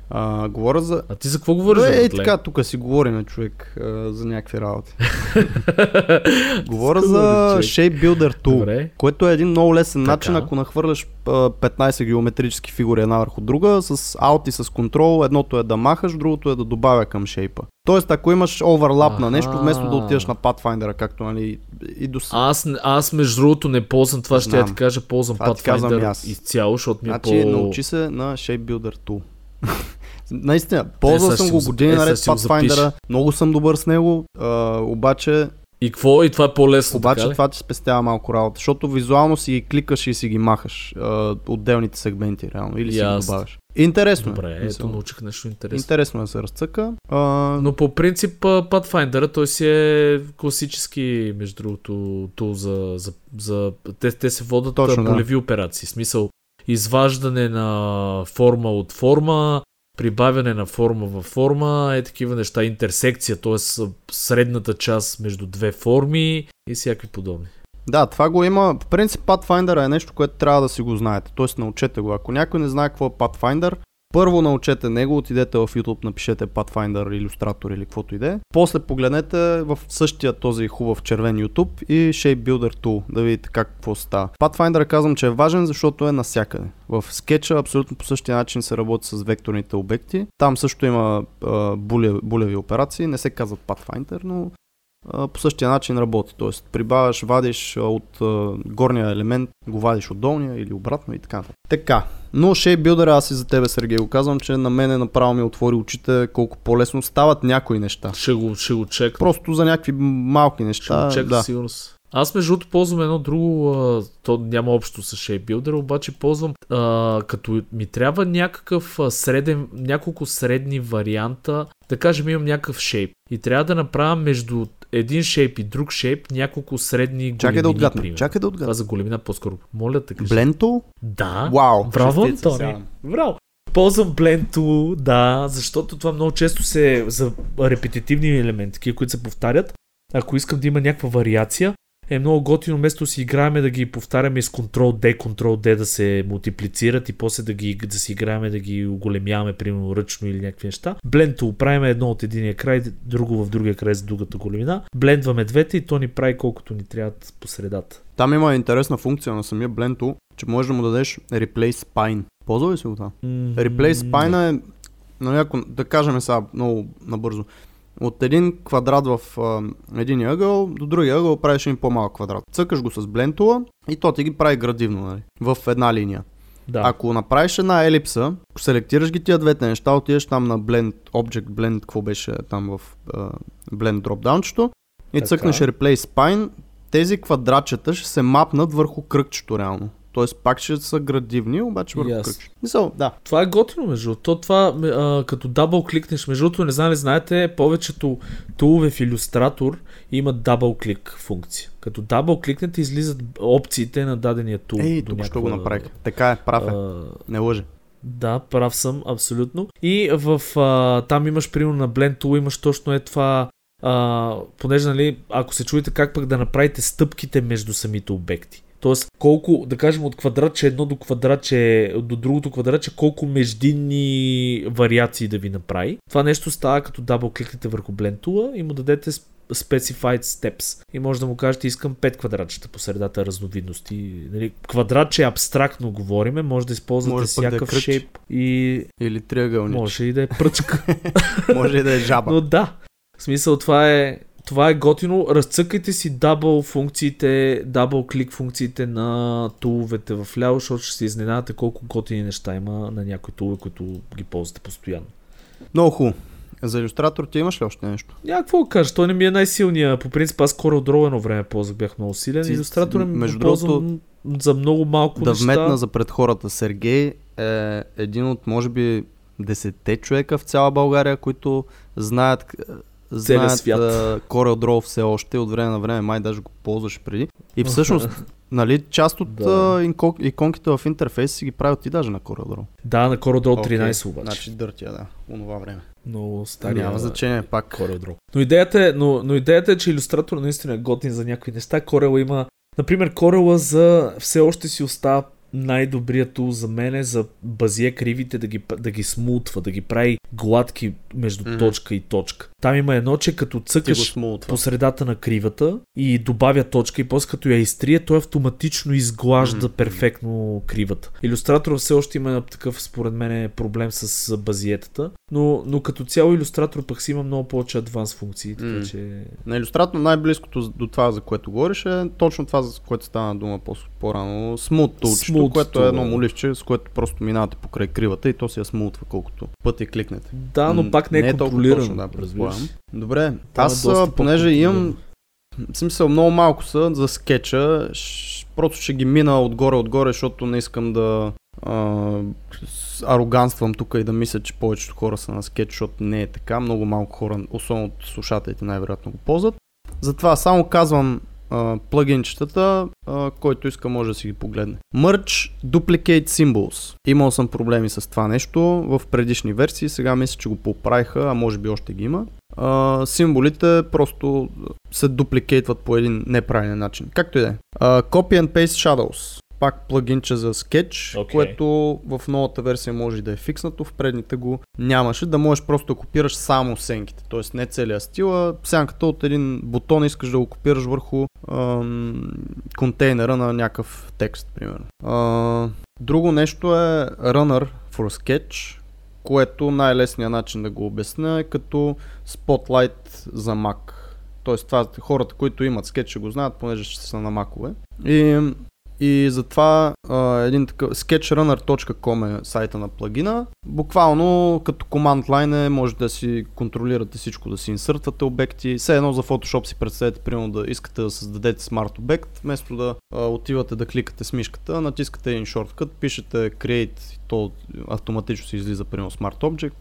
А, говоря за... А ти за какво говориш? Е, бе, е, така, тук си говорим, човек, а, за някакви работи. Говоря за говори? Shape Builder Tool, Добре. което е един много лесен Така. начин, ако нахвърляш а, 15 геометрически фигури една върху друга, с Alt и с Control, едното е да махаш, другото е да добавя към шейпа. Тоест, ако имаш оверлап на нещо, вместо да отидеш на Pathfinder, както нали, и до. Аз, аз между другото не ползвам това, ще я ти кажа, ползвам Това Pathfinder изцяло, защото ми е Значи, по... научи се на Shape Builder Tool. Наистина, ползвал сега съм го го години е, наред. Pathfinder, много съм добър с него, а, обаче, И какво? И това е по-лесно, обаче така това ти спестява малко работа, защото визуално си ги кликаш и си ги махаш а, отделните сегменти, реално, или си ги Ясно. добавяш. Интересно е. Добре, ето мисъл. научих нещо интересно. Интересно е да се разцъка. А, Но по принцип Pathfinder, той си е класически, между другото, тул за... за, за те, те се водят Точно, Точно, да. полеви операции. Смисъл, изваждане на форма от форма, прибавяне на форма във форма, е такива неща. Интерсекция, т.е. средната част между две форми и всякакви подобни. Да, това го има. По принцип Pathfinder е нещо, което трябва да си го знаете. Тоест научете го. Ако някой не знае какво е Pathfinder, първо научете него, отидете в YouTube, напишете Pathfinder, иллюстратор или каквото и да е. После погледнете в същия този хубав червен YouTube и Shape Builder Tool, да видите как какво става. Pathfinder казвам, че е важен, защото е навсякъде. В скетча абсолютно по същия начин се работи с векторните обекти. Там също има а, буле, булеви операции, не се казват Pathfinder, но по същия начин работи. Тоест прибавяш, вадиш от горния елемент, го вадиш от долния или обратно и така. Така, но Shape аз и за тебе, Сергей, го казвам, че на мен направо ми отвори очите колко по-лесно стават някои неща. Ще го, ще го чекам. Просто за някакви малки Ще неща. го чекам да. сигурност. Аз между другото ползвам едно друго, а, то няма общо с Shape Builder, обаче ползвам а, като ми трябва някакъв среден, няколко средни варианта, да кажем имам някакъв shape и трябва да направя между един shape и друг shape няколко средни големини, Чакай да отгадна. Чакай да Това отгадна. за големина по-скоро. Моля да кажеш. Бленто? Да. Вау! Браво, Антони. Браво. Ползвам Tool, да, защото това много често се за репетитивни елементи, които се повтарят. Ако искам да има някаква вариация, е много готино вместо си играеме да ги повтаряме с Ctrl-D, Ctrl-D да се мултиплицират и после да, ги, да си играеме да ги оголемяваме, примерно ръчно или някакви неща. Blend Tool правим едно от единия край, друго в другия край за другата големина. Блендваме двете и то ни прави колкото ни трябва по средата. Там има интересна функция на самия Бленто, че можеш да му дадеш Replace Spine. Ползва ли си го това? Replace Spine е, нали, ако, да кажем сега много набързо, от един квадрат в а, един ъгъл до другия ъгъл правиш един по-малък квадрат. Цъкаш го с блентула и то ти ги прави градивно нали, в една линия. Да. Ако направиш една елипса, селектираш ги тия двете неща, отидеш там на Blend, Object Blend, какво беше там в uh, Blend дропдаунчето и Така. цъкнеш Replace Spine, тези квадратчета ще се мапнат върху кръгчето реално. Тоест пак ще са градивни, обаче върху Yes. Мисъл, да. Това е готино, между. То Това, а, като дабл кликнеш, между другото, не знам ли знаете, повечето тулове в Illustrator имат дабл клик функция. Като дабл кликнете, излизат опциите на дадения тул. Ей, тук ще го направих. Така е, прав е. а, Не лъже. да, прав съм, абсолютно. И в, а, там имаш, примерно на Blend Tool, имаш точно е това, а, понеже, нали, ако се чуете как пък да направите стъпките между самите обекти. Тоест, колко, да кажем, от квадратче едно до квадратче, до другото квадратче, колко междинни вариации да ви направи. Това нещо става като дабл кликнете върху Blend Tool и му дадете specified steps. И може да му кажете, искам 5 квадратчета по средата разновидности. Нали, квадратче абстрактно говориме, може да използвате Може пък да е всякакъв шейп и Или триъгълнич. Може, може и да е пръчка. Може и да е жаба. Но да, в смисъл това е, това е готино. Разцъкайте си дабл функциите, дабл клик функциите на туловете в ляво, защото ще се изненадате колко готини неща има на някои тулове, които ги ползвате постоянно. Много хубаво. За иллюстратор ти имаш ли още нещо? Някакво да кажа, той не ми е най-силния. По принцип аз CorelDRAW едно време ползвах, бях много силен. Ти- Иллюстратора ми между го ползвам за много малко да неща. вметна за пред хората. Сергей е един от, може би, десетте човека в цяла България, които знаят, знаят свят. а, CorelDRAW все още. От време на време май даже го ползваш преди. И всъщност, нали, част от Да. иконките в интерфейс си ги правил ти даже на CorelDRAW. Да, на CorelDRAW Окей, 13 обаче. Значи дъртия, да. Онова време. Много стария. Няма значение, пак. CorelDRAW. Но идеята, е, но, но идеята е, че иллюстратор наистина е готин за някои неща. Corel има... Например, Corel за все още си остава най-добрият тул за мен е за базие кривите да ги, да ги смутва, да ги прави гладки между Мгм. точка и точка. Там има едно, че като цъкаш по средата на кривата и добавя точка и после като я изтрие, той автоматично изглажда Мгм. перфектно кривата. Иллюстратор все още има такъв, според мен, проблем с базиетата, но, но като цяло иллюстратор пък си има много повече адванс функции, така М. че... На иллюстратор най-близкото до това, за което говориш, е точно това, за което стана дума по- по-рано. Смут тулчето, Smooth което е едно моливче, с което просто минавате покрай кривата и то си я смутва колкото пъти кликнете. Да, но пак не е, толкова контролирано. точно, да, предполагам. Добре, е аз а, понеже имам в смисъл много малко са за скетча, просто ще ги мина отгоре-отгоре, защото не искам да а, ароганствам тук и да мисля, че повечето хора са на скетч, защото не е така. Много малко хора, особено от слушателите най-вероятно го ползват. Затова само казвам а, който иска може да си ги погледне. Merge Duplicate Symbols. Имал съм проблеми с това нещо в предишни версии, сега мисля, че го поправиха, а може би още ги има. А, символите просто се дупликейтват по един неправилен начин. Както и да е. Copy and Paste Shadows. Пак плагинче за скетч, Окей. което в новата версия може да е фикснато, в предните го нямаше, да можеш просто да копираш само сенките, т.е. не целият стил, а сянката от един бутон искаш да го копираш върху ам, контейнера на някакъв текст, примерно. А, друго нещо е Runner for Sketch, което най-лесният начин да го обясня е като Spotlight за Mac. Тоест, това хората, които имат скетч, ще го знаят, понеже ще са на макове. И и затова а, един такъв sketchrunner.com е сайта на плагина. Буквално като команд лайн е, може да си контролирате всичко, да си инсъртвате обекти. Все едно за Photoshop си представете, примерно да искате да създадете смарт обект, вместо да а, отивате да кликате с мишката, натискате един шорткът, пишете create то автоматично се излиза примерно Smart Object,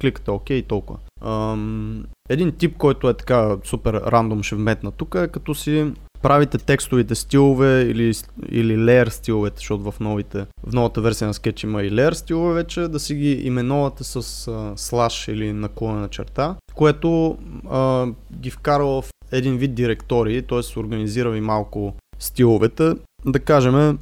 кликате OK и толкова. Ам, един тип, който е така супер рандом ще вметна тук е като си правите текстовите стилове или, или layer стиловете, защото в, новите, в новата версия на Sketch има и layer стилове вече, да си ги именувате с слаш или наклонена черта, което а, ги вкарва в един вид директории, т.е. организира ви малко стиловете. Да кажем,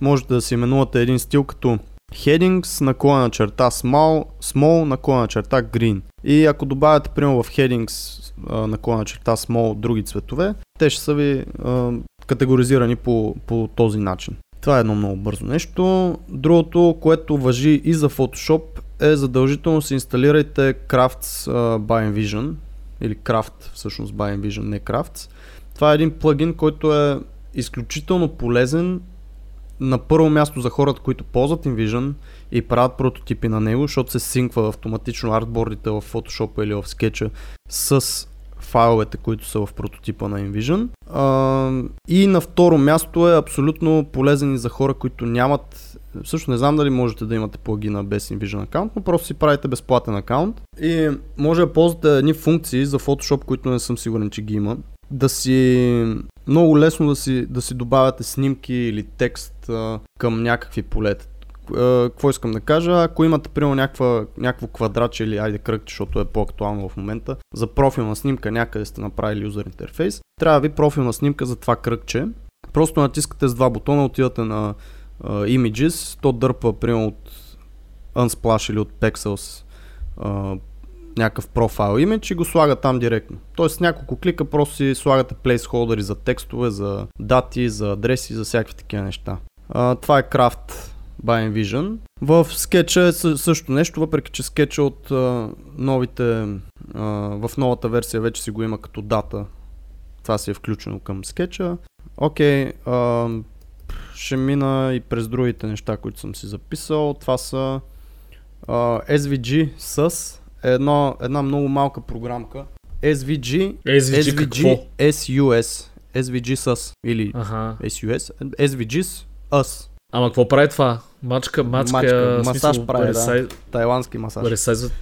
можете да си именувате един стил като headings, наклонена черта small, small наклонена черта green. И ако добавяте, примерно в headings наклона черта small други цветове, те ще са ви а, категоризирани по, по този начин. Това е едно много бързо нещо. Другото, което въжи и за Photoshop е задължително си инсталирайте Crafts by Envision или Craft всъщност by Envision, не Crafts. Това е един плагин, който е изключително полезен на първо място за хората, които ползват InVision и правят прототипи на него, защото се синква автоматично артбордите в Photoshop или в Sketch с файловете, които са в прототипа на InVision. И на второ място е абсолютно полезен и за хора, които нямат също не знам дали можете да имате плагина без InVision аккаунт, но просто си правите безплатен аккаунт и може да ползвате едни функции за Photoshop, които не съм сигурен, че ги има. Да си много лесно да си, да си добавяте снимки или текст а, към някакви полета какво искам да кажа, ако имате примерно някаква, някакво квадратче или айде кръг, защото е по-актуално в момента, за профилна снимка някъде сте направили юзер интерфейс, трябва ви профилна снимка за това кръгче. Просто натискате с два бутона, отивате на uh, Images, то дърпа примерно от Unsplash или от Pexels uh, някакъв профайл имидж и го слага там директно. Тоест няколко клика просто си слагате плейсхолдери за текстове, за дати, за адреси, за всякакви такива неща. Uh, това е крафт by Envision. В скетча е също нещо, въпреки че скетча от а, новите, а, в новата версия вече си го има като дата. Това си е включено към скетча. Окей, okay, ще мина и през другите неща, които съм си записал. Това са а, SVG с едно, една много малка програмка. SVG, SVG, SVG? SUS. SVG с или ага. SUS. SVG US. Ама какво прави това? Мачка, мачка, мачка масаж смисъл, прави, ресай... да. Тайландски масаж. Ресайзът.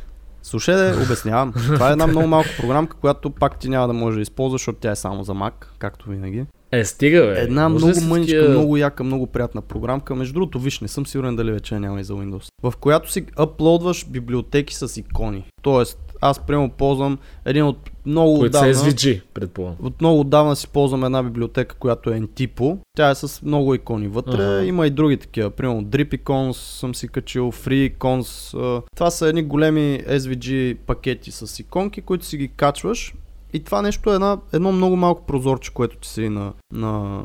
Слушай, да, обяснявам. Това е една много малка програмка, която пак ти няма да може да използваш, защото тя е само за Mac, както винаги. Е, стига, бе. Една Може много мъничка, много яка, много приятна програмка. Между другото, виж, не съм сигурен дали вече няма и за Windows. В която си аплодваш библиотеки с икони. Тоест, аз прямо ползвам един от много Които отдавна... SVG, предполагам. От много отдавна си ползвам една библиотека, която е Entipo. Тя е с много икони вътре. Ага. Има и други такива. Примерно Drip съм си качил, Free Icons. Това са едни големи SVG пакети с иконки, които си ги качваш и това нещо е една, едно много малко прозорче, което ти си на, на...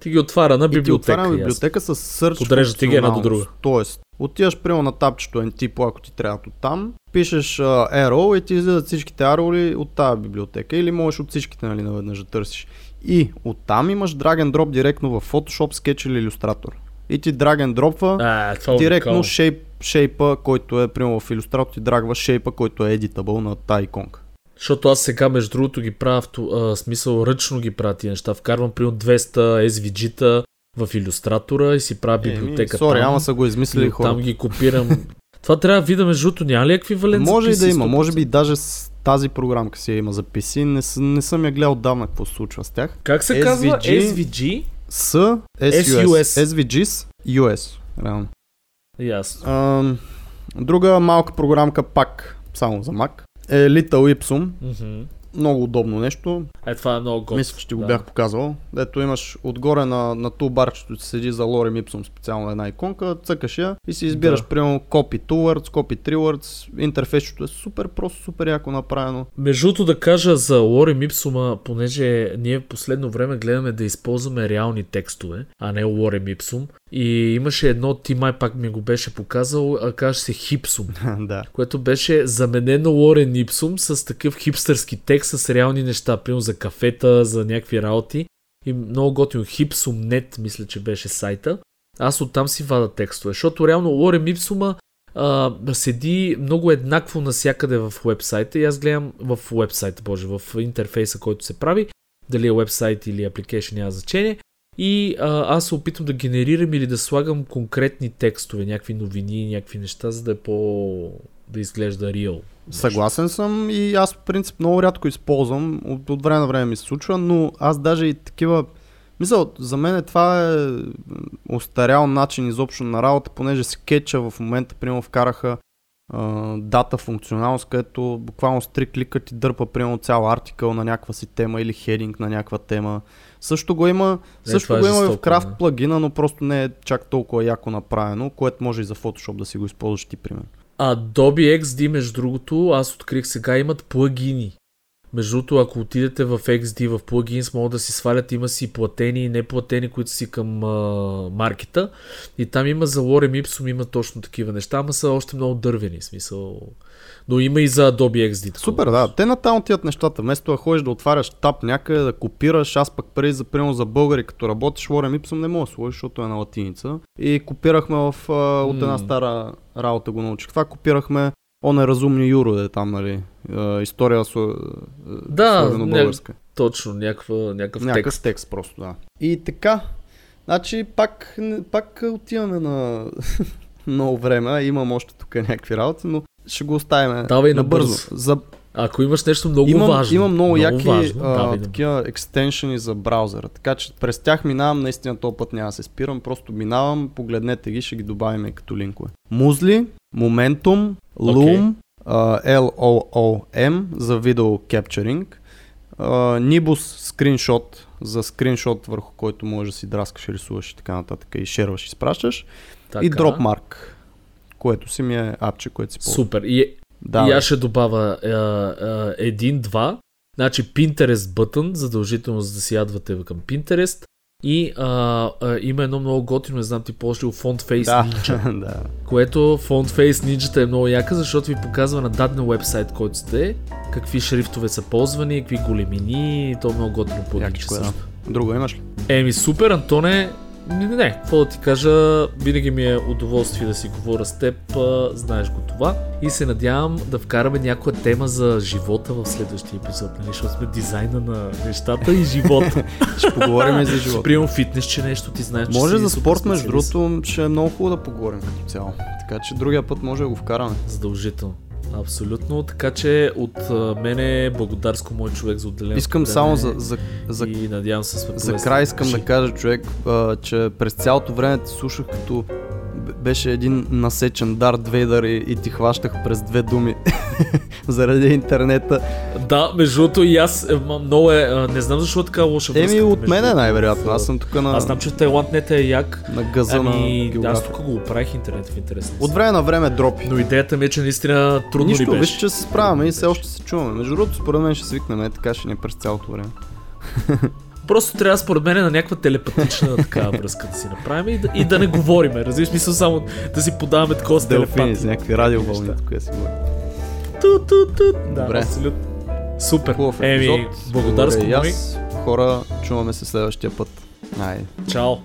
Ти ги отваря на библиотека. И ти отваря на библиотека с сърч Подрежда ти ги една до друга. Тоест, отиваш прямо на тапчето NT, ако ти трябва от там, пишеш uh, arrow и ти излизат всичките arrow от тази библиотека или можеш от всичките нали, наведнъж да търсиш. И оттам имаш drag and drop директно в Photoshop, Sketch или Illustrator. И ти drag and дропва а, директно шейп, шейпа, който е, примерно в Illustrator ти драгва шейпа, който е editable на тази иконка. Защото аз сега, между другото, ги правя, в а, смисъл ръчно ги правя тия неща. Вкарвам примерно 200 SVG-та в иллюстратора и си правя библиотека. Сори, ама са го измислили хора. Там ги копирам. Това трябва да видя между другото, няма ли еквивалент Може и да има, може би даже с тази програмка си има записи. Не, не съм я гледал отдавна какво се случва с тях. Как се SVG, казва SVG? С SUS. SVG US. Реално. Ясно. друга малка програмка пак само за Mac е Little Ipsum. Mm-hmm много удобно нещо. Е, това е много готово. Мисля, че ти го да. бях показал. Ето имаш отгоре на, на тулбарчето ти седи за Lorem Ipsum специално една иконка, цъкаш я и си избираш да. примерно copy to words, copy three words. Интерфейсчето е супер просто, супер яко направено. Междуто да кажа за Lorem Ipsum, понеже ние в последно време гледаме да използваме реални текстове, а не Lorem Ipsum. И имаше едно, ти май пак ми го беше показал, а каже се Хипсум, да. което беше заменено Лорен Ипсум с такъв хипстърски текст текст с реални неща, примерно за кафета, за някакви работи. И много готино. Hipsum.net, мисля, че беше сайта. Аз оттам си вада текстове, защото реално Лорем Ипсума а, седи много еднакво насякъде в вебсайта и аз гледам в вебсайта, боже, в интерфейса, който се прави, дали е вебсайт или application, няма значение. И а, аз се опитвам да генерирам или да слагам конкретни текстове, някакви новини, някакви неща, за да е по... да изглежда real. Съгласен съм и аз в принцип много рядко използвам, от, от време на време ми се случва, но аз даже и такива Мисъл, за мен това е остарял начин изобщо на работа, понеже скетча в момента, примерно, вкараха дата функционалност, където буквално с три клика ти дърпа, примерно, цял артикъл на някаква си тема или хединг на някаква тема. Също го има, Не, също е го има и в да. плагина, но просто не е чак толкова яко направено, което може и за Photoshop да си го използваш ти, примерно. Adobe XD, между другото, аз открих сега, имат плагини. Между другото, ако отидете в XD, в плагинс, могат да си свалят, има си платени и неплатени, които си към а, маркета. И там има за Lorem Ipsum, има точно такива неща, ама са още много дървени, смисъл. Но има и за Adobe XD. такова Супер, да. Те натам отиват нещата. Вместо да ходиш да отваряш таб някъде, да копираш, аз пък преди за примерно за българи, като работиш Lorem Ipsum не мога да сложиш, защото е на латиница. И копирахме в, от една стара работа го научих. Това копирахме о неразумни юро, е там, нали. История с Да, българска. Точно, някаква, някакъв Някакъв текст. текст просто, да. И така, значи пак, пак отиваме на много време, имам още тук някакви работи, но ще го оставим Давай набързо. набързо. За Ако имаш нещо много имам, важно. имам много, яки важно, а, давай, такива екстеншени за браузъра, така че през тях минавам, наистина този път няма да се спирам, просто минавам, погледнете ги, ще ги добавим като линкове. Музли, Momentum, Loom, а, LOOM за видео кепчеринг, Nibus скриншот за скриншот върху който можеш да си драскаш, рисуваш и така нататък и шерваш и спращаш Така. и Dropmark, което си ми е апче, което си ползвам. Супер. И, Да, и бе. аз ще добавя а, а, един-два. Значи Pinterest бътън, задължително за да си ядвате към Pinterest. И а, а, има едно много готино, не знам ти ползваш ли Font Face да, Ninja, да. което Font Face Ninja е много яка, защото ви показва на даден вебсайт, който сте, какви шрифтове са ползвани, какви големини, и то е много готино по е. Друго имаш ли? Еми супер, Антоне. Не, не, не, какво да ти кажа, винаги ми е удоволствие да си говоря с теб, знаеш го това. И се надявам да вкараме някоя тема за живота в следващия епизод, нали, защото сме дизайна на нещата и живота. Ще поговорим и за живота. Приемам фитнес, че нещо ти знаеш, Може за спорт, между другото, ще е много хубаво да поговорим като цяло. Така че другия път може да го вкараме. Задължително. Абсолютно. Така че от мене благодарско мой човек за отделението. Искам само за, за, за, И надявам се за край искам да кажа, човек, а, че през цялото време те слушах като беше един насечен Дарт Вейдър и, и ти хващах през две думи заради интернета. Да, между другото и аз е, много е, не знам защо е така лоша връзка. Еми от мен е най-вероятно. Аз съм тук на, Аз знам, че в Тайланд не е як. на газа на Ами, аз тук го оправих интернет в интерес. От време на време дропи. Но идеята ми е, че наистина трудно Нищо, ли виж, беше. че се справяме и все още се чуваме. Между другото, според мен ще свикнем, е, така ще ни е през цялото време. Просто трябва според мен на някаква телепатична такава връзка да си направим и да, и да не говориме. Разбираш смисъл само да си подаваме такова с Делфини, с телепатия. някакви радиовълни, да си говорим. Ту, ту, ту. Да, Добре. абсолютно. Супер. Хубав Еми, епизод. благодарство Благодаря и мой. аз. Хора, чуваме се следващия път. Айде. Чао.